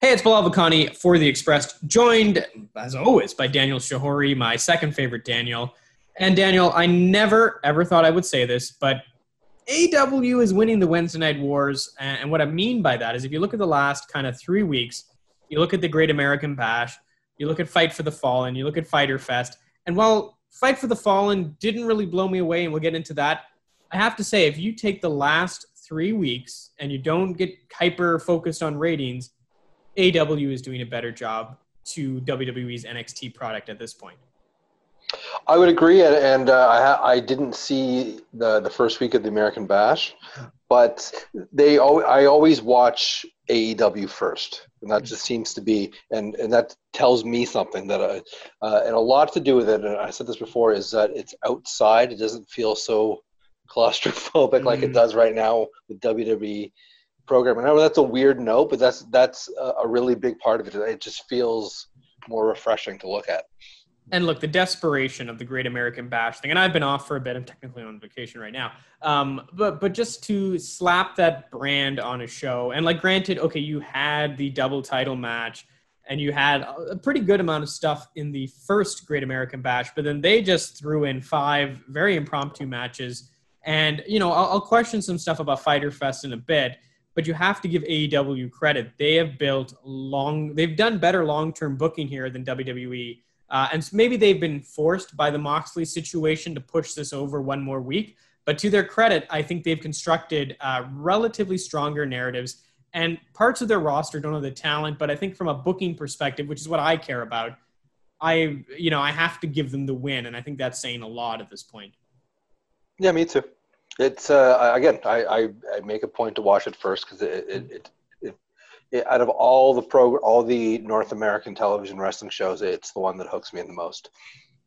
Hey, it's Bilal Vakani for The Express, joined, as always, by Daniel Shahori, my second favorite Daniel. And Daniel, I never, ever thought I would say this, but AEW is winning the Wednesday Night Wars. And what I mean by that is if you look at the last kind of three weeks, you look at the Great American Bash, you look at Fight for the Fallen, you look at Fyter Fest, and while Fight for the Fallen didn't really blow me away, and we'll get into that, I have to say, if you take the last three weeks and you don't get hyper focused on ratings, AEW is doing a better job to WWE's NXT product at this point. I would agree, and, and uh, I, I, didn't see the the first week of the American Bash, but they I always watch AEW first, and that just seems to be, and and that tells me something that I, uh, and a lot to do with it. And I said this before is that it's outside; it doesn't feel so claustrophobic mm-hmm. like it mm. does right now with WWE program. I know that's a weird note, but that's that's a really big part of it. It just feels more refreshing to look at. And look, the desperation of the Great American Bash thing, and I've been off for a bit. I'm technically on vacation right now, um, but but just to slap that brand on a show, and like, granted, okay, you had the double title match, and you had a pretty good amount of stuff in the first Great American Bash, but then they just threw in five very impromptu matches, and you know, I'll, I'll question some stuff about Fyter Fest in a bit but you have to give AEW credit. They have built long, they've done better long term booking here than WWE. Uh, and maybe they've been forced by the Moxley situation to push this over one more week. But to their credit, I think they've constructed uh, relatively stronger narratives. And parts of their roster don't have the talent, but I think from a booking perspective, which is what I care about, I you know I have to give them the win, and I think that's saying a lot at this point. Yeah, me too. It's uh, again, I, I, I, make a point to watch it first because it it, it, it, it, out of all the pro all the North American television wrestling shows, it's the one that hooks me in the most,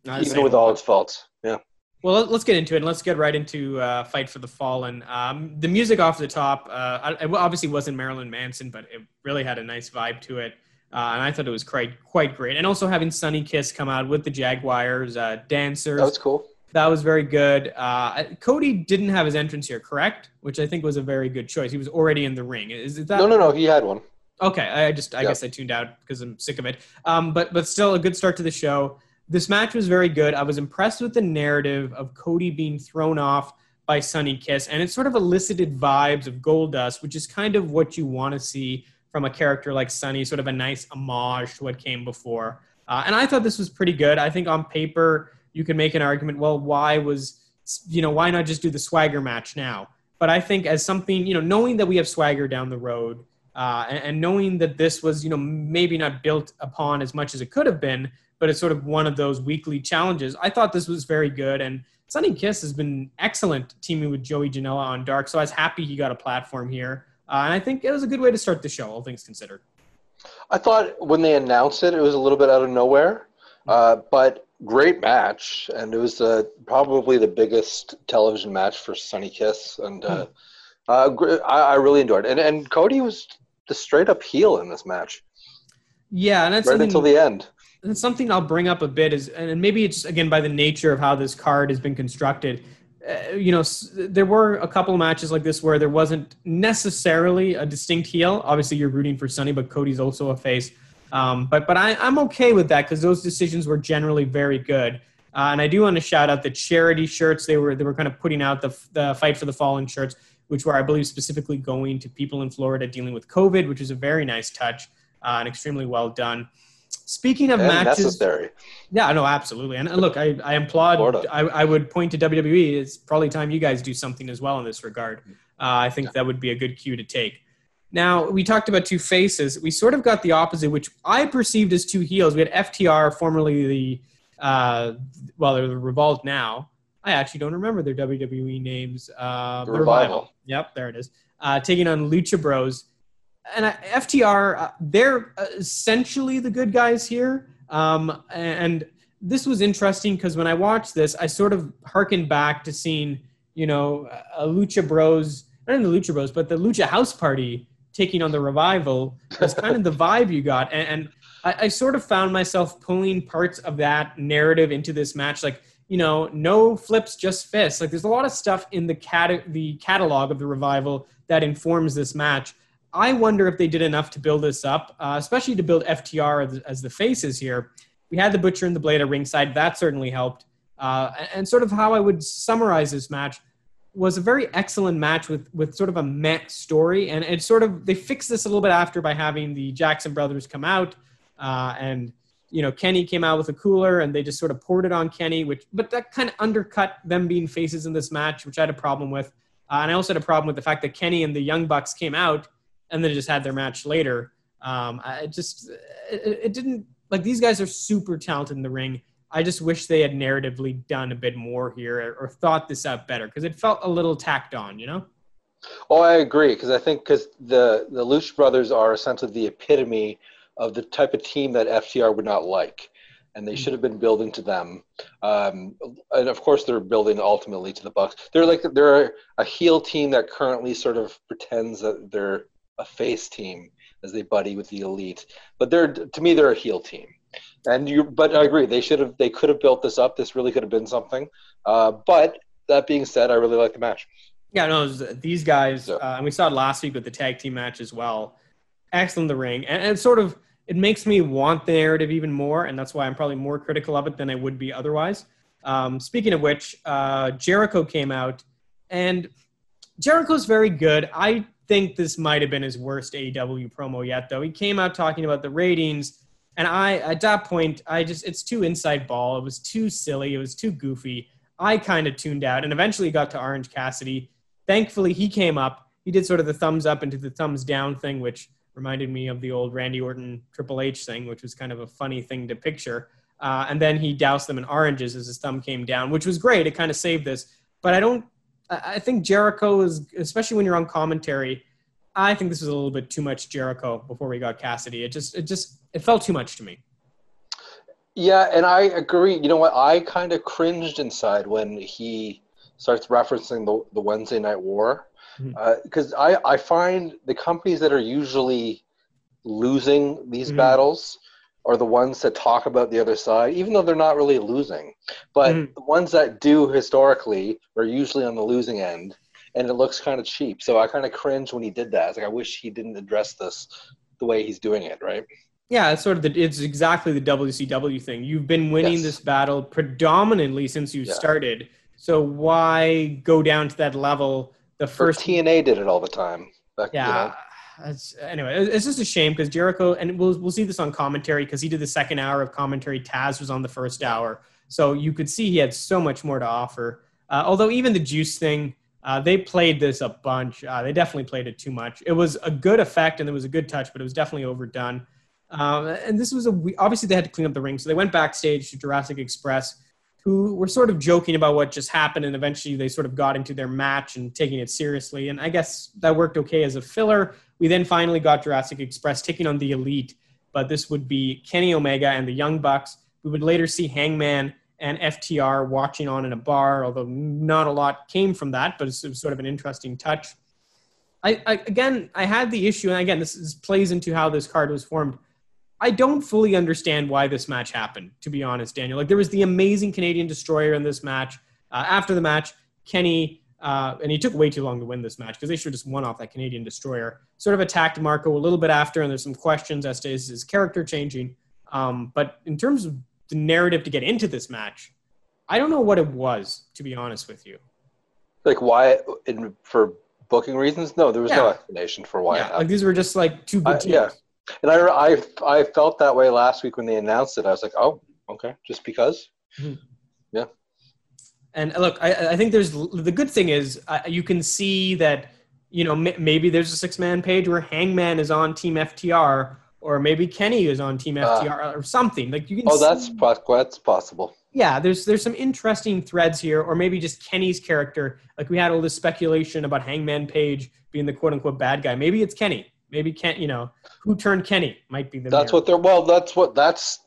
Not even with all its faults. Yeah. Well, let's get into it. and Let's get right into uh, Fight for the Fallen. Um, the music off the top, uh, it obviously wasn't Marilyn Manson, but it really had a nice vibe to it. Uh, and I thought it was quite quite great. And also having Sonny Kiss come out with the Jaguars uh, dancers. That was cool. That was very good. Uh, Cody didn't have his entrance here, correct? Which I think was a very good choice. He was already in the ring. Is that? No, no, no. He had one. Okay, I just I guess I tuned out because I'm sick of it. Um, but but still a good start to the show. This match was very good. I was impressed with the narrative of Cody being thrown off by Sonny Kiss, and it sort of elicited vibes of Goldust, which is kind of what you want to see from a character like Sonny, sort of a nice homage to what came before. Uh, and I thought this was pretty good. I think on paper you can make an argument, well, why was, you know, why not just do the swagger match now? But I think as something, you know, knowing that we have swagger down the road uh, and, and, knowing that this was, you know, maybe not built upon as much as it could have been, but it's sort of one of those weekly challenges. I thought this was very good. And Sonny Kiss has been excellent teaming with Joey Janela on Dark. So I was happy he got a platform here. Uh, and I think it was a good way to start the show, all things considered. I thought when they announced it, it was a little bit out of nowhere. Uh, but great match, and it was uh, probably the biggest television match for Sonny Kiss, and uh, hmm. I, I, really enjoyed it. And and Cody was the straight up heel in this match. Yeah, and that's right until the end. And something I'll bring up a bit is, and maybe it's again by the nature of how this card has been constructed. Uh, you know, there were a couple of matches like this where there wasn't necessarily a distinct heel. Obviously, you're rooting for Sonny, but Cody's also a face. Um, but but I, I'm okay with that because those decisions were generally very good. Uh, and I do want to shout out the charity shirts. They were they were kind of putting out the the fight for the fallen shirts, which were I believe specifically going to people in Florida dealing with COVID, which is a very nice touch uh, and extremely well done. Speaking of and matches, necessary. Yeah, no, absolutely. And, and look, I, I applaud. I, I, would point to WWE. It's probably time you guys do something as well in this regard. Uh, I think yeah. that would be a good cue to take. Now, we talked about two faces. We sort of got the opposite, which I perceived as two heels. We had FTR, formerly the, uh, well, they're the Revolt now. I actually don't remember their WWE names. Uh, the Revival. Revival. Yep, there it is. Uh, taking on Lucha Bros. And FTR, uh, they're essentially the good guys here. Um, and this was interesting because when I watched this, I sort of harkened back to seeing, you know, a Lucha Bros, not in the Lucha Bros, but the Lucha House Party taking on the revival was kind of the vibe you got. And, and I, I, sort of found myself pulling parts of that narrative into this match. Like, you know, no flips, just fists. Like, there's a lot of stuff in the cat the catalog of the revival that informs this match. I wonder if they did enough to build this up, uh, especially to build FTR as, as, the faces here. We had the Butcher and the Blade at ringside. That certainly helped. Uh, and sort of how I would summarize this match was a very excellent match with with sort of a mech story, and it sort of they fixed this a little bit after by having the Jackson brothers come out, uh, and you know Kenny came out with a cooler, and they just sort of poured it on Kenny, which but that kind of undercut them being faces in this match, which I had a problem with, uh, and I also had a problem with the fact that Kenny and the Young Bucks came out and then just had their match later. Um, I just it, it didn't like these guys are super talented in the ring I just wish they had narratively done a bit more here or, thought this out better because it felt a little tacked on, you know? Oh, I agree because I think because the the Lucha Brothers are essentially the epitome of the type of team that FTR would not like, and they mm-hmm. should have been building to them. Um, and of course, they're building ultimately to the Bucks. They're like they're a heel team that currently sort of pretends that they're a face team as they buddy with the elite, but they're to me they're a heel team. And you, but I agree. They should have. They could have built this up. This really could have been something. Uh, but that being said, I really like the match. Yeah, no, these guys, uh, and we saw it last week with the tag team match as well. Excellent the ring, and, and sort of it makes me want the narrative even more, and that's why I'm probably more critical of it than I would be otherwise. Um, speaking of which, uh, Jericho came out, and Jericho's very good. I think this might have been his worst AEW promo yet, though. He came out talking about the ratings and I, at that point, I just, it's too inside ball. It was too silly. It was too goofy. I kind of tuned out and eventually got to Orange Cassidy. Thankfully, he came up. He did sort of the thumbs up into the thumbs down thing, which reminded me of the old Randy Orton Triple H thing, which was kind of a funny thing to picture. Uh, and then he doused them in oranges as his thumb came down, which was great. It kind of saved this. But I don't, I think Jericho is, especially when you're on commentary, I think this was a little bit too much Jericho before we got Cassidy. It just, it just, it felt too much to me. Yeah, and I agree. You know what? I kind of cringed inside when he starts referencing the the Wednesday Night War, because mm-hmm. uh, I I find the companies that are usually losing these mm-hmm. battles are the ones that talk about the other side, even though they're not really losing. But mm-hmm. the ones that do historically are usually on the losing end, and it looks kind of cheap. So I kind of cringe when he did that. It's like I wish he didn't address this the way he's doing it, right? Yeah, it's sort of the it's exactly the WCW thing. You've been winning yes. this battle predominantly since you yeah. started. So why go down to that level? The first TNA did it all the time. Back, yeah. You know. anyway, it's just a shame because Jericho, and we'll we'll see this on commentary because he did the second hour of commentary. Taz was on the first hour, so you could see he had so much more to offer. Uh, although even the juice thing, uh, they played this a bunch. Uh, they definitely played it too much. It was a good effect and it was a good touch, but it was definitely overdone. Um, and this was a obviously they had to clean up the ring, so they went backstage to Jurassic Express, who were sort of joking about what just happened, and eventually they sort of got into their match and taking it seriously. And I guess that worked okay as a filler. We then finally got Jurassic Express taking on the Elite, but this would be Kenny Omega and the Young Bucks. We would later see Hangman and FTR watching on in a bar, although not a lot came from that, but it was sort of an interesting touch. I, I again, I had the issue, and again, this is, plays into how this card was formed. I don't fully understand why this match happened, to be honest, Daniel. Like, there was the amazing Canadian Destroyer in this match. Uh, after the match, Kenny, uh, and he took way too long to win this match because they should have just won off that Canadian Destroyer, sort of attacked Marko a little bit after, and there's some questions as to is his character changing. Um, but in terms of the narrative to get into this match, I don't know what it was, to be honest with you. Like, why, in, for booking reasons? No, there was yeah. no explanation for why. Yeah, like these were just like two good uh, teams. Yeah and I, I, I felt that way last week when they announced it. I was like, oh, okay, just because. Mm-hmm. Yeah. And look, I, I think there's the good thing is uh, you can see that you know m- maybe there's a six man page where Hangman is on Team FTR or maybe Kenny is on Team FTR uh, or something like you can. Oh, that's that's possible. Yeah, there's there's some interesting threads here, or maybe just Kenny's character. Like we had all this speculation about Hangman Page being the quote unquote bad guy. Maybe it's Kenny. Maybe Ken, you know, who turned Kenny might be the. That's what they're. Well, that's what that's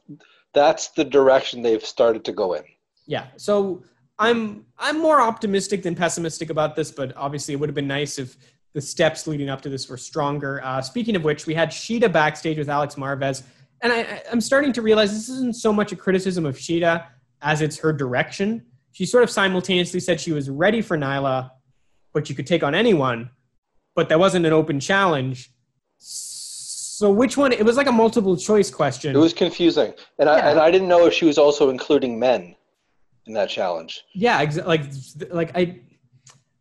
that's the direction they've started to go in. Yeah. So I'm I'm more optimistic than pessimistic about this, but obviously it would have been nice if the steps leading up to this were stronger. Uh, speaking of which, we had Shida backstage with Alex Marvez, and I, I'm starting to realize this isn't so much a criticism of Shida as it's her direction. She sort of simultaneously said she was ready for Nyla, but you could take on anyone, but that wasn't an open challenge So which one? It was like a multiple choice question. It was confusing, and I and I didn't know if she was also including men in that challenge. Yeah, like like I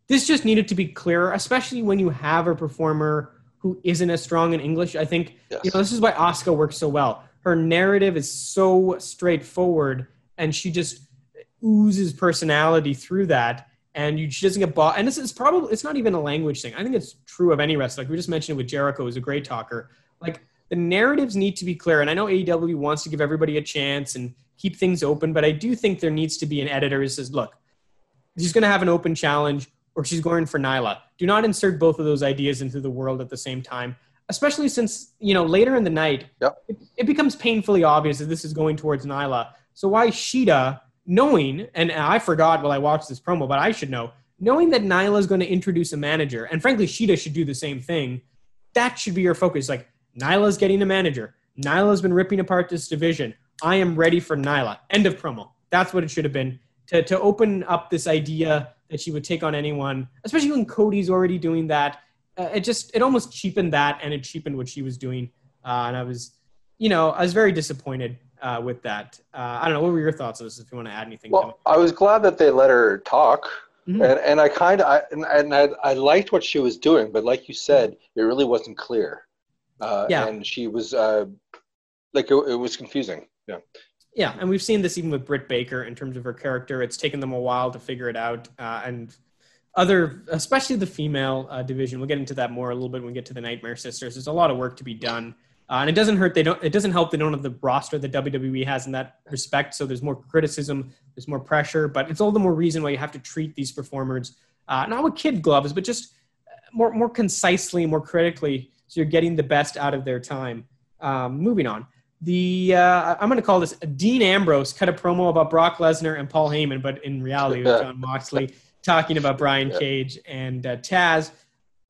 this just needed to be clearer, especially when you have a performer who isn't as strong in English. I think Yes. you know this is why Asuka works so well. Her narrative is so straightforward, and she just oozes personality through that. And you, she doesn't get bought. And this is probably it's not even a language thing. I think it's true of any wrestler. Like we just mentioned with Jericho, who's a great talker. Like the narratives need to be clear. And I know AEW wants to give everybody a chance and keep things open, but I do think there needs to be an editor who says, look, she's going to have an open challenge or she's going for Nyla. Do not insert both of those ideas into the world at the same time, especially since, you know, later in the night, Yep. it, it becomes painfully obvious that this is going towards Nyla. So why Shida, knowing, and I forgot while I watched this promo, but I should know, knowing that Nyla is going to introduce a manager, and frankly, Shida should do the same thing, that should be your focus. Like, Nyla's getting a manager. Nyla's been ripping apart this division. I am ready for Nyla. End of promo. That's what it should have been. To, to open up this idea that she would take on anyone, especially when Cody's already doing that. Uh, it just, it almost cheapened that and it cheapened what she was doing. Uh, and I was, you know, I was very disappointed uh, with that. Uh, I don't know. What were your thoughts on this if you want to add anything Well, I was glad that they let her talk, Mhm. and and I kind of I, and, and I, I liked what she was doing, but like you said, it really wasn't clear. Uh, Yeah. and she was uh, like it, it was confusing. Yeah, Yeah, and we've seen this even with Britt Baker in terms of her character. It's taken them a while to figure it out, uh, and other, especially the female uh, division. We'll get into that more a little bit when we get to the Nightmare Sisters. There's a lot of work to be done, uh, and it doesn't hurt. They don't. It doesn't help. They don't have the roster that WWE has in that respect. So there's more criticism. There's more pressure, but it's all the more reason why you have to treat these performers uh, not with kid gloves, but just more more concisely, more critically, so you're getting the best out of their time. Um, moving on the uh, I'm going to call this Dean Ambrose cut a promo about Brock Lesnar and Paul Heyman, but in reality, it was Jon Moxley talking about Brian Yeah. Cage and uh, Taz.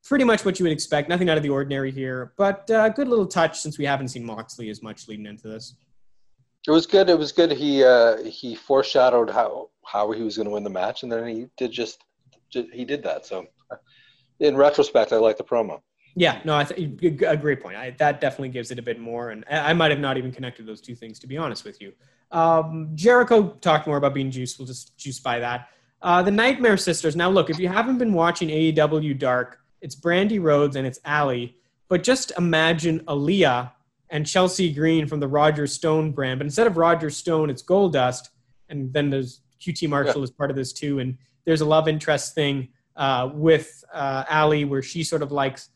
Pretty much what you would expect. Nothing out of the ordinary here, but uh, good little touch since we haven't seen Moxley as much leading into this. it was good. It was good. He uh, he foreshadowed how how he was going to win the match, and then he did just, ju- he did that. So, in retrospect, I like the promo. Yeah, no, I think a great point. I, that definitely gives it a bit more, and I might have not even connected those two things to be honest with you. Um, Jericho talked more about being juiced. We'll just juice by that. Uh, the Nightmare Sisters. Now, look, if you haven't been watching AEW Dark, it's Brandi Rhodes and it's Allie. But just imagine Aliyah and Chelsea Green from the Roger Stone brand. But instead of Roger Stone, it's Goldust, and then there's QT Marshall as part of this too. And there's a love interest thing uh, with uh, Allie where she sort of likes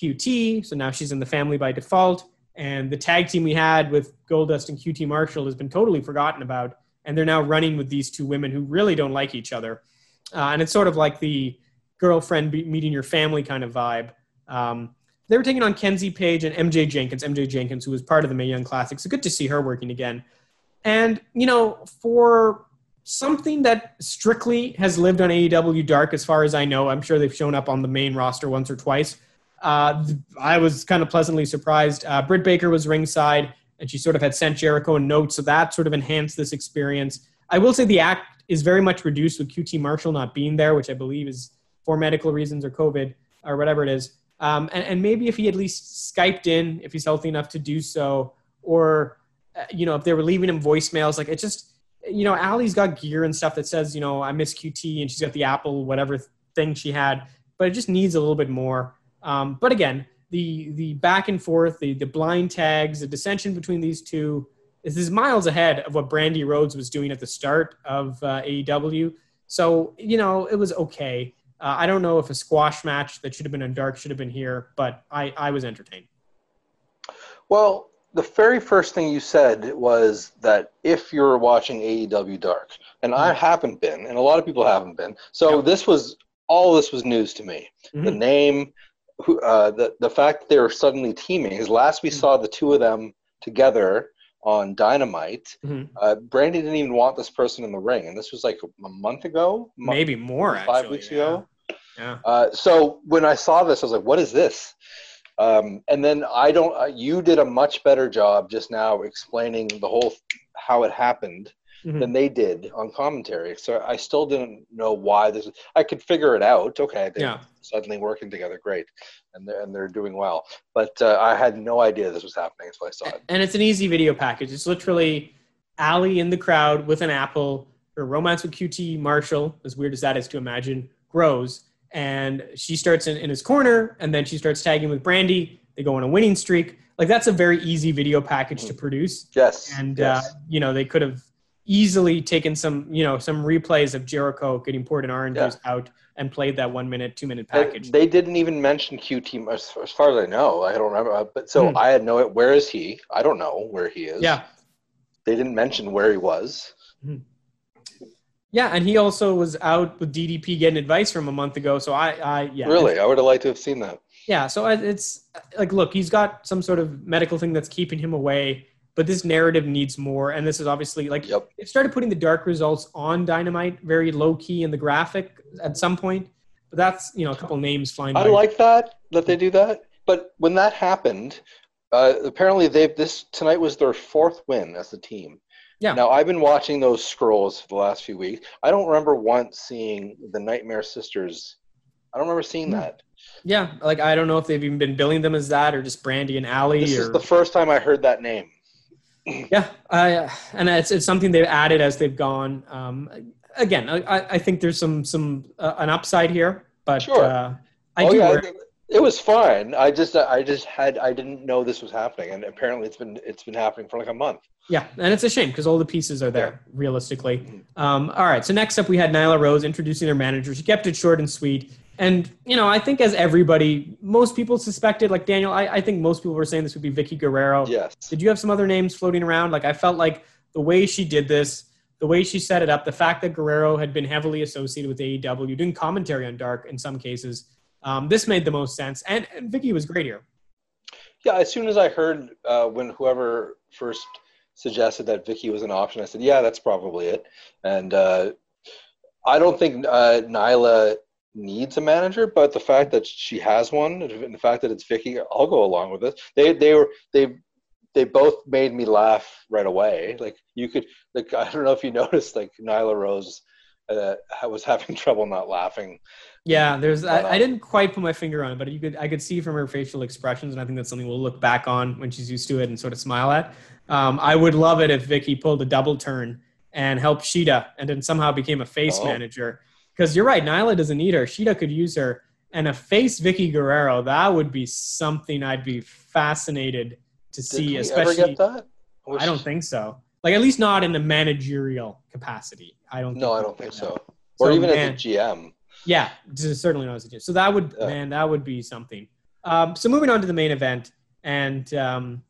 QT, so now she's in the family by default. And the tag team we had with Goldust and QT Marshall has been totally forgotten about, and they're now running with these two women who really don't like each other. Uh, and it's sort of like the girlfriend be- meeting your family kind of vibe. Um, they were taking on Kenzie Paige and MJ Jenkins. MJ Jenkins, who was part of the Mae Young Classic, so good to see her working again. And you know, for something that strictly has lived on AEW Dark, as far as I know, I'm sure they've shown up on the main roster once or twice. Uh, I was kind of pleasantly surprised. Uh, Britt Baker was ringside, and she sort of had sent Jericho a note, so that sort of enhanced this experience. I will say the act is very much reduced with QT Marshall not being there, which I believe is for medical reasons or COVID or whatever it is. Um, and, and maybe if he at least Skyped in, if he's healthy enough to do so, or uh, you know, if they were leaving him voicemails, like it just, you know, Allie's got gear and stuff that says, you know, I miss QT, and she's got the Apple whatever thing she had, but it just needs a little bit more. Um, but again, the the back and forth, the the blind tags, the dissension between these two is, is miles ahead of what Brandi Rhodes was doing at the start of uh, AEW. So you know, it was okay. Uh, I don't know if a squash match that should have been in Dark should have been here, but I I was entertained. Well, the very first thing you said was that if you're watching AEW Dark, and I haven't been, and a lot of people haven't been, so Yeah. this was all this was news to me. The Mhm. name, who, uh, the the fact that they were suddenly teaming. Because last we Mhm. saw the two of them together on Dynamite, Mhm. uh, Brandi didn't even want this person in the ring, and this was like a month ago, Mo- Maybe more. five actually, weeks yeah. ago. Yeah. Uh, so when I saw this, I was like, "What is this?" Um, and then I don't. Uh, you did a much better job just now explaining the whole how it happened. Mm-hmm. than they did on commentary. So I still didn't know why this. I could figure it out. Okay, they're yeah. suddenly working together, great, and they're, and they're doing well. But uh, I had no idea this was happening until I saw it. And it's an easy video package. It's literally Allie in the crowd with an apple. Her romance with QT Marshall, as weird as that is to imagine, grows. And she starts in, in his corner, and then she starts tagging with brandi They go on a winning streak. Like that's a very easy video package to mm-hmm. produce. Yes. And yes. Uh, you know they could have easily taken some you know some replays of Jericho getting poured in oranges yeah. out and played that one minute, two minute package. They, they didn't even mention QT as, as, far as I know. I don't remember, but so hmm. I had no. Where is he? I don't know where he is. Yeah. They didn't mention where he was. Hmm. Yeah, and he also was out with DDP getting advice from a month ago. So I, I yeah. Really, I would have liked to have seen that. Yeah, so it's like, look, he's got some sort of medical thing that's keeping him away, but this narrative needs more. And this is obviously like yep. it started putting the dark results on Dynamite, very low key in the graphic at some point. But that's you know a couple names flying. I by. like that that they do that. But when that happened, uh, apparently they this tonight was their fourth win as a team. Yeah. Now I've been watching those scrolls for the last few weeks. I don't remember once seeing the Nightmare Sisters. I don't remember seeing mm. that. Yeah, like I don't know if they've even been billing them as that or just Brandi and Allie. This or... is the first time I heard that name. Yeah, uh, and it's it's something they've added as they've gone. Um, again, I, I think there's some some uh, an upside here, but sure. Uh, I oh, do. Yeah, it was fine. I just I just had I didn't know this was happening, and apparently it's been it's been happening for like a month. Yeah, and it's a shame because all the pieces are there yeah. realistically. Mm-hmm. Um, all right, so next up we had Nyla Rose introducing their manager. She kept it short and sweet. And you know, I think as everybody, most people suspected, like Daniel, I, I think most people were saying this would be Vickie Guerrero. Yes. Did you have some other names floating around? Like I felt like the way she did this, the way she set it up, the fact that Guerrero had been heavily associated with AEW, doing commentary on Dark in some cases, um, this made the most sense. And, and Vickie was great here. Yeah, as soon as I heard uh, when whoever first suggested that Vickie was an option, I said, yeah, that's probably it. And uh, I don't think uh, Nyla needs a manager, but the fact that she has one, and the fact that it's Vickie, I'll go along with this. They they were they they both made me laugh right away. Like you could like I don't know if you noticed like Nyla Rose uh, was having trouble not laughing. Yeah, there's I, I, didn't quite put my finger on it, but you could I could see from her facial expressions, and I think that's something we'll look back on when she's used to it and sort of smile at. Um, I would love it if Vickie pulled a double turn and helped Shida, and then somehow became a face oh. manager because you're right, Nyla doesn't need her. Shida could use her. And a face Vickie Guerrero, that would be something I'd be fascinated to Did see. especially, I, I don't think so. Like at least not in the managerial capacity. I don't. No, I don't think so. Or so, even man, as a GM. Yeah, certainly not as a GM. So that would, yeah. man, that would be something. Um, so moving on to the main event, and um,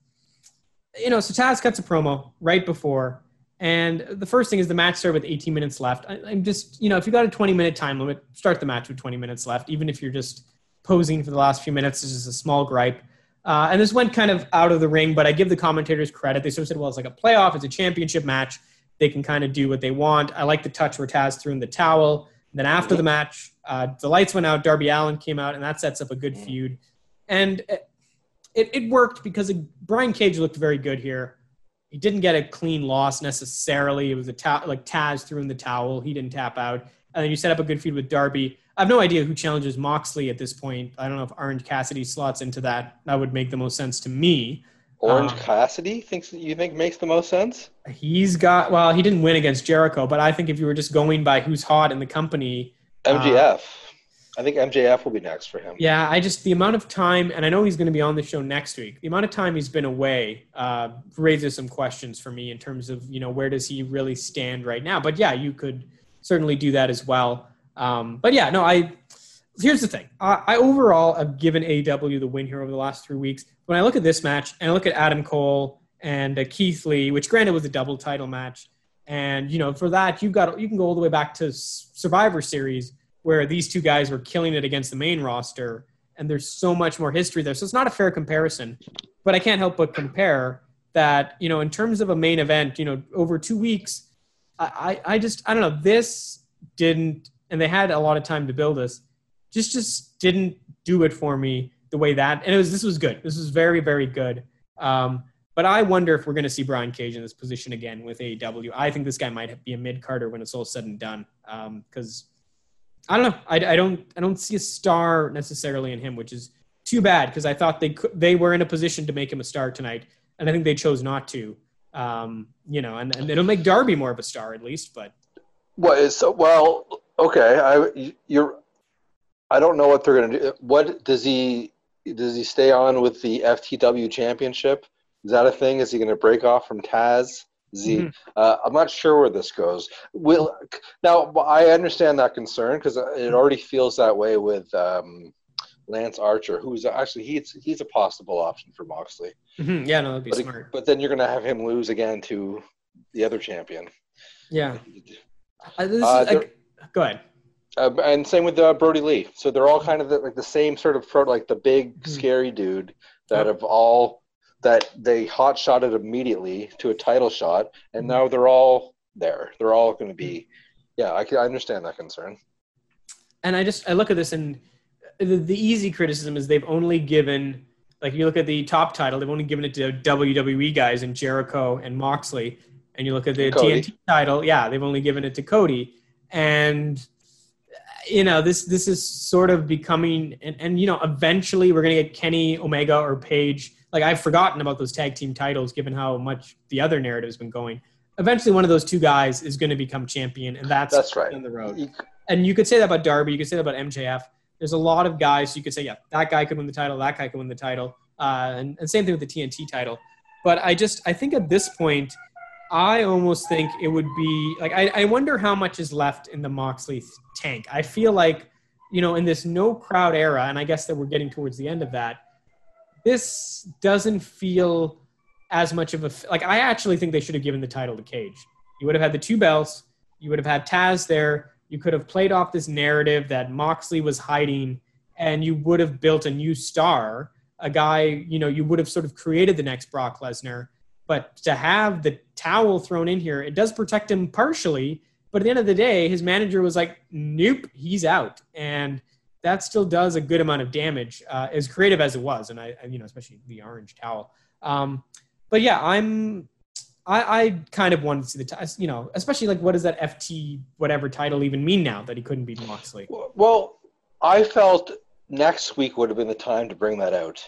you know, so Taz cuts a promo right before and the first thing is the match started with 18 minutes left. I, am just, you know, if you got a 20 minute time limit, start the match with 20 minutes left, even if you're just posing for the last few minutes. This is a small gripe. Uh, and this went kind of out of the ring, but I give the commentators credit. They sort of said, well, it's like a playoff, it's a championship match. They can kind of do what they want. I like the touch where Taz threw in the towel. And then after the match, uh, the lights went out. Darby Allin came out, and that sets up a good feud. And it, it worked because Brian Cage looked very good here. He didn't get a clean loss necessarily. It was a ta- like Taz threw in the towel. He didn't tap out. And then you set up a good feud with Darby. I have no idea who challenges Moxley at this point. I don't know if Orange Cassidy slots into that. That would make the most sense to me. Orange um, Cassidy thinks that you think makes the most sense. He's got well, he didn't win against Jericho, but I think if you were just going by who's hot in the company, MJF. Uh, I think MJF will be next for him. Yeah, I just the amount of time, and I know he's going to be on the show next week. The amount of time he's been away uh, raises some questions for me in terms of you know where does he really stand right now. But yeah, you could certainly do that as well. Um, but yeah, no, I. Here's the thing. I, I overall have given AEW the win here over the last three weeks. When I look at this match and I look at Adam Cole and uh, Keith Lee, which granted was a double title match, and you know for that you've got you can go all the way back to Survivor Series where these two guys were killing it against the main roster, and there's so much more history there. So it's not a fair comparison, but I can't help but compare that, you know, in terms of a main event, you know, over two weeks, I, I just, I don't know, this didn't, and they had a lot of time to build this, just, just didn't do it for me the way that, and it was, this was good. This was very, very good. Um, But I wonder if we're going to see Brian Cage in this position again with AEW. I think this guy might be a mid carder when it's all said and done. Because um, I don't know, I, I, don't I don't see a star necessarily in him, which is too bad because I thought they could, they were in a position to make him a star tonight, and I think they chose not to. Um, you know, and, and it'll make Darby more of a star at least. But what is so well? Okay, I you're. I don't know what they're going to do. What does he does he stay on with the FTW championship? Is that a thing? Is he going to break off from Taz? Z. Mm-hmm. Uh, I'm not sure where this goes. Will now I understand that concern because it already feels that way with um, Lance Archer, who's actually he's he's a possible option for Moxley. Mm-hmm. Yeah, no, that'd be but smart. but then you're going to have him lose again to the other champion. Yeah. Uh, uh, like, go ahead. Uh, and same with uh, Brodie Lee. So they're all kind of the, like the same sort of pro, like the big mm-hmm. scary dude that yep. have all that they hot shot it immediately to a title shot, and mm-hmm. now they're all there. They're all going to be. Yeah, I, I understand that concern. And I just I look at this and the, the easy criticism is they've only given like if you look at the top title, they've only given it to WWE guys and Jericho and Moxley. And you look at the TNT title, yeah, they've only given it to Cody. And you know, this this is sort of becoming and, and you know, eventually we're gonna get Kenny Omega or Page. Like I've forgotten about those tag team titles given how much the other narrative has been going. Eventually one of those two guys is gonna become champion, and that's that's right on the road. And you could say that about Darby, you could say that about MJF there's a lot of guys you could say, yeah, that guy could win the title, that guy could win the title, uh, and, and same thing with the TNT title. But I just, I think at this point, I almost think it would be like, I, I wonder how much is left in the Moxley tank. I feel like, you know, in this no crowd era, and I guess that we're getting towards the end of that, this doesn't feel as much of a, like, I actually think they should have given the title to Cage. You would have had the two belts, you would have had Taz there you could have played off this narrative that Moxley was hiding and you would have built a new star, a guy, you know, you would have sort of created the next Brock Lesnar. But to have the towel thrown in here, it does protect him partially. But at the end of the day, his manager was like, nope, he's out. And that still does a good amount of damage, uh, as creative as it was. And I, you know, especially the orange towel. Um, but yeah, I'm I, I kind of wanted to see the, t- you know, especially like what does that FT whatever title even mean now that he couldn't beat Moxley? Well, I felt next week would have been the time to bring that out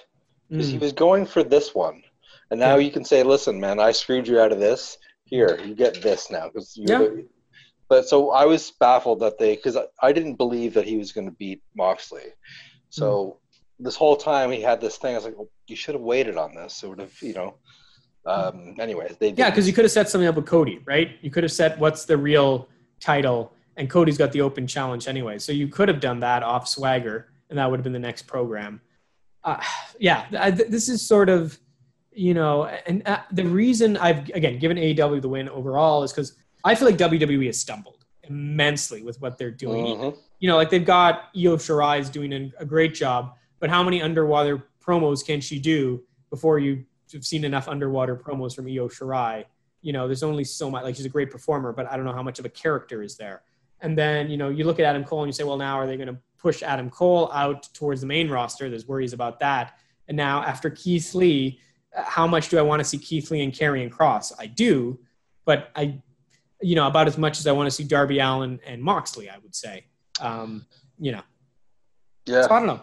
because mm. he was going for this one, and now yeah. you can say, "Listen, man, I screwed you out of this. Here, you get this now." Because yeah. But so I was baffled that they because I, I, didn't believe that he was going to beat Moxley. So mm. this whole time he had this thing. I was like, well, "You should have waited on this." Sort of, you know. Um, anyways, they yeah, because you could have set something up with Cody, right? You could have set what's the real title, and Cody's got the open challenge anyway. So you could have done that off Swagger, and that would have been the next program. Uh, yeah, I, this is sort of, you know, and uh, the reason I've again given AEW the win overall is because I feel like WWE has stumbled immensely with what they're doing. Mm-hmm. You know, like they've got Io Shirai is doing a great job, but how many underwater promos can she do before you have seen enough underwater promos from Io Shirai. You know, there's only so much. Like she's a great performer, but I don't know how much of a character is there. And then you know, you look at Adam Cole and you say, well, now are they going to push Adam Cole out towards the main roster? There's worries about that. And now after Keith Lee, how much do I want to see Keith Lee and Karrion Kross? I do, but I, you know, about as much as I want to see Darby Allin and Moxley, I would say. Um, you know. Yeah. So I don't know.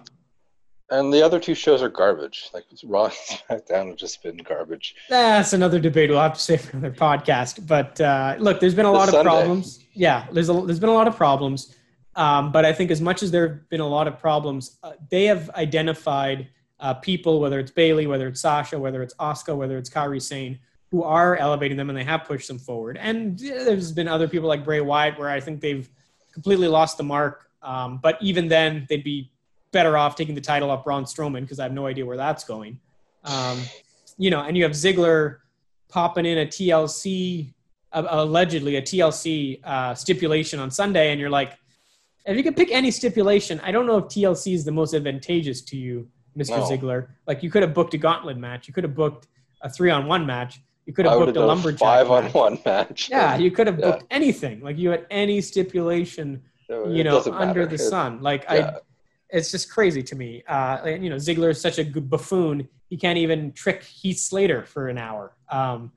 And the other two shows are garbage. Like Raw and SmackDown have just been garbage. That's another debate we'll have to say for another podcast. But uh, look, there's been a lot of Sunday. problems. Yeah, there's a, there's been a lot of problems. Um, but I think as much as there have been a lot of problems, uh, they have identified uh, people, whether it's Bayley, whether it's Sasha, whether it's Asuka, whether it's Kairi Sane, who are elevating them and they have pushed them forward. And there's been other people like Bray Wyatt where I think they've completely lost the mark. Um, but even then, they'd be better off taking the title off Braun Strowman because I have no idea where that's going. Um, you know, and you have Ziggler popping in a TLC, uh, allegedly a TLC uh, stipulation on Sunday, and you're like, if you could pick any stipulation, I don't know if TLC is the most advantageous to you, Mr. No. Ziggler. Like you could have booked a gauntlet match, you could have booked a three on one match, you could have booked a lumberjack five on one match. Yeah, you could have yeah. booked anything. Like you had any stipulation, you know, under the sun. Like yeah. I it's just crazy to me. Uh, and, you know, Ziggler is such a good buffoon. He can't even trick Heath Slater for an hour. Um,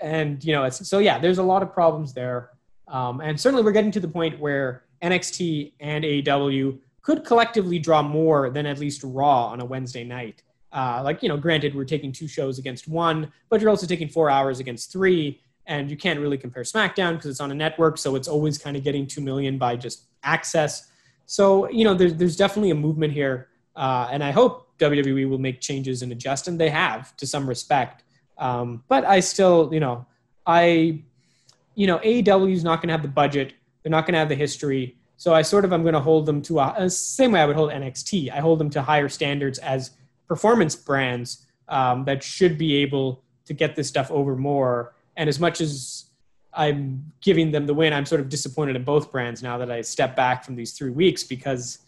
and you know, it's so yeah. There's a lot of problems there, um, and certainly we're getting to the point where NXT and AEW could collectively draw more than at least Raw on a Wednesday night. Uh, like you know, granted, we're taking two shows against one, but you're also taking four hours against three, and you can't really compare SmackDown because it's on a network, so it's always kind of getting two million by just access. So you know, there's there's definitely a movement here, uh, and I hope WWE will make changes and adjust, and they have to some respect. Um, but I still, you know, I, you know, AEW is not going to have the budget. They're not going to have the history. So I sort of I'm going to hold them to a, a, same way I would hold NXT. I hold them to higher standards as performance brands um, that should be able to get this stuff over more. And as much as I'm giving them the win, I'm sort of disappointed in both brands now that I step back from these three weeks because,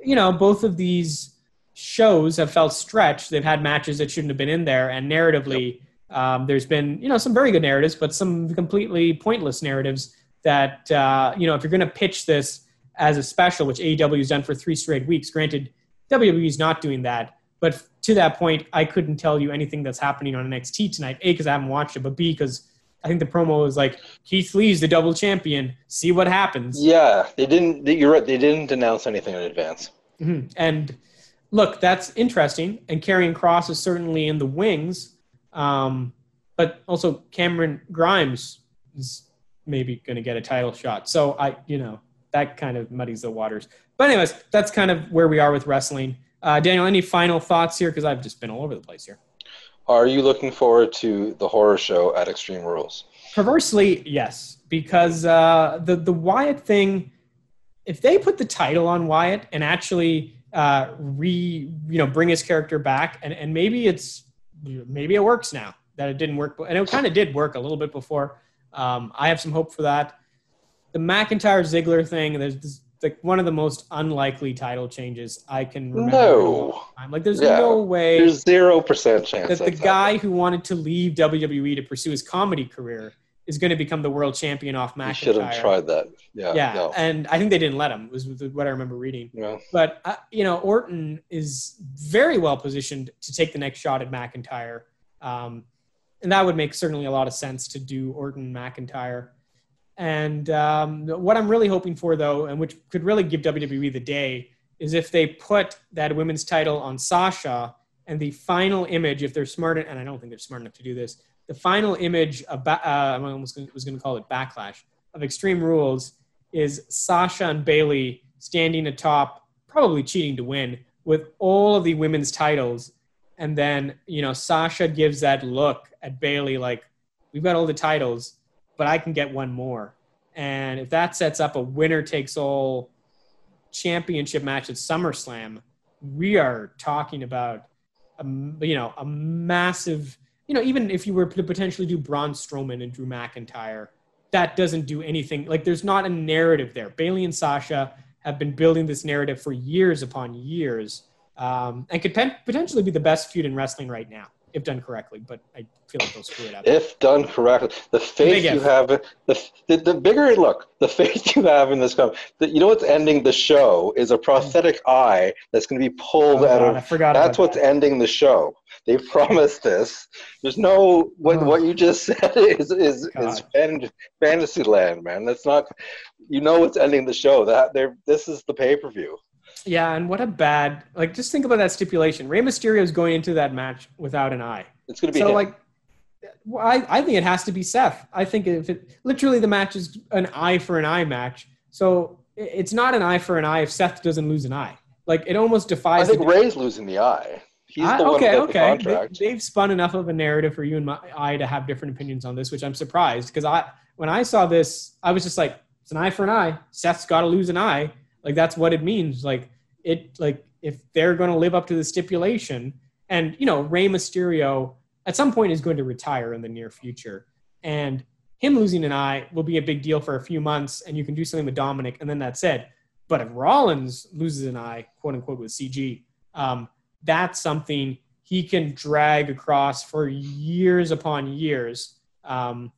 you know, both of these shows have felt stretched. They've had matches that shouldn't have been in there, and narratively, yep. um, there's been you know some very good narratives, but some completely pointless narratives that uh, you know if you're going to pitch this as a special, which AEW has done for three straight weeks. Granted, WWE is not doing that, but to that point, I couldn't tell you anything that's happening on NXT tonight. A because I haven't watched it, but B because I think the promo was like Keith Lee's the double champion. See what happens. Yeah, they didn't. You're right. They didn't announce anything in advance. Mm-hmm. And look, that's interesting. And Karrion Kross is certainly in the wings. Um, but also Cameron Grimes is maybe going to get a title shot. So I, you know, that kind of muddies the waters. But anyways, that's kind of where we are with wrestling. Uh, Daniel, any final thoughts here? Because I've just been all over the place here. Are you looking forward to the horror show at Extreme Rules? Perversely, yes, because uh, the the Wyatt thing. If they put the title on Wyatt and actually uh, re you know bring his character back and and maybe it's maybe it works now that it didn't work and it kind of did work a little bit before um, i have some hope for that the mcintyre ziggler thing there's this, like one of the most unlikely title changes i can remember no like there's yeah. no way there's zero percent chance that the guy who wanted to leave wwe to pursue his comedy career is going to become the world champion off McIntyre. You should have tried that. Yeah. Yeah. No. And I think they didn't let him, was what I remember reading. Yeah. But, uh, you know, Orton is very well positioned to take the next shot at McIntyre. Um, and that would make certainly a lot of sense to do Orton McIntyre. And um, what I'm really hoping for, though, and which could really give WWE the day, is if they put that women's title on Sasha and the final image, if they're smart, and I don't think they're smart enough to do this, the final image of uh, I almost was going to call it backlash of Extreme Rules is Sasha and Bayley standing atop, probably cheating to win, with all of the women's titles, and then you know Sasha gives that look at Bayley like, "We've got all the titles, but I can get one more." And if that sets up a winner takes all championship match at SummerSlam, we are talking about a, you know a massive you know, even if you were to potentially do Braun Strowman and Drew McIntyre, that doesn't do anything. Like, there's not a narrative there. Bayley and Sasha have been building this narrative for years upon years, um, and could pen- potentially be the best feud in wrestling right now if done correctly. But I feel like they'll screw it up. If done correctly, the faith you have, the, the, the bigger look, the faith you have in this company. you know what's ending the show is a prosthetic eye that's going to be pulled oh, out God, of. I forgot. That's what's that. ending the show. They promised this. There's no what oh. what you just said is is God. is fantasy land, man. That's not. You know what's ending the show. That there. This is the pay per view. Yeah, and what a bad like. Just think about that stipulation. Rey Mysterio is going into that match without an eye. It's going to be so him. like. Well, I, I think it has to be Seth. I think if it literally the match is an eye for an eye match, so it's not an eye for an eye if Seth doesn't lose an eye. Like it almost defies. I think Rey's losing the eye. He's the I, one okay, okay. The they, have spun enough of a narrative for you and my eye to have different opinions on this, which I'm surprised because I when I saw this, I was just like, it's an eye for an eye. Seth's got to lose an eye. Like that's what it means. Like it like if they're going to live up to the stipulation, and you know Rey Mysterio at some point is going to retire in the near future, and him losing an eye will be a big deal for a few months, and you can do something with Dominik, and then that's it. But if Rollins loses an eye, quote unquote, with CGI, um, that's something he can drag across for years upon years. Um,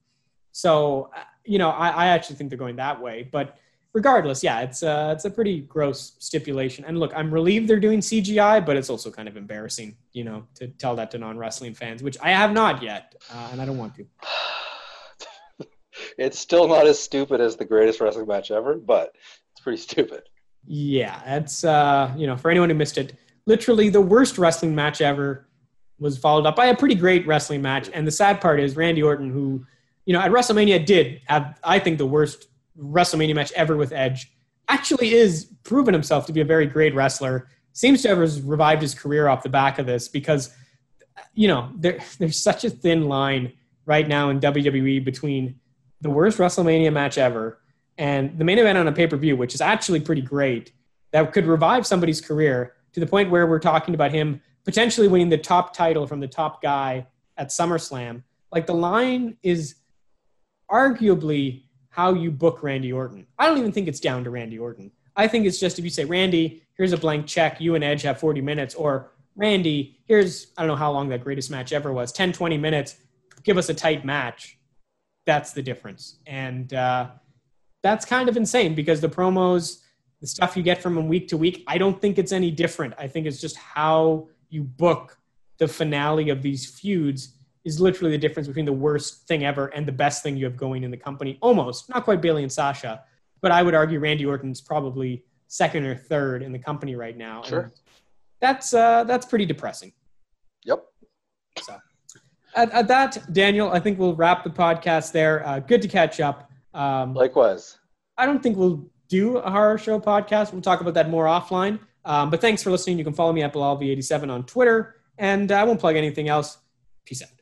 so, uh, you know, I, I, actually think they're going that way. But regardless, yeah, it's uh, it's a pretty gross stipulation. And look, I'm relieved they're doing CGI, but it's also kind of embarrassing, you know, to tell that to non wrestling fans, which I have not yet, uh, and I don't want to. it's still not as stupid as the greatest wrestling match ever, but it's pretty stupid. Yeah, it's uh, you know, for anyone who missed it, literally the worst wrestling match ever was followed up by a pretty great wrestling match. And the sad part is Randy Orton, who, you know, at WrestleMania did have, I think, the worst WrestleMania match ever with Edge, actually is proven himself to be a very great wrestler. Seems to have revived his career off the back of this because, you know, there, there's such a thin line right now in WWE between the worst WrestleMania match ever and the main event on a pay per view, which is actually pretty great, that could revive somebody's career to the point where we're talking about him potentially winning the top title from the top guy at SummerSlam. Like the line is arguably how you book Randy Orton. I don't even think it's down to Randy Orton. I think it's just if you say, Randy, here's a blank check, you and Edge have 40 minutes, or Randy, here's, I don't know how long that greatest match ever was, 10, 20 minutes, give us a tight match. That's the difference. And uh, that's kind of insane because the promos, the stuff you get from them week to week, I don't think it's any different. I think it's just how you book the finale of these feuds is literally the difference between the worst thing ever and the best thing you have going in the company. Almost, not quite Bayley and Sasha, but I would argue Randy Orton's probably second or third in the company right now. Sure. And that's uh, that's pretty depressing. Yep. So, at, at, that, Daniel, I think we'll wrap the podcast there. Uh, good to catch up. Um, Likewise. I don't think we'll do a horror show podcast. We'll talk about that more offline. Um, but thanks for listening. You can follow me at Bilal 87 on Twitter, and I won't plug anything else. Peace out.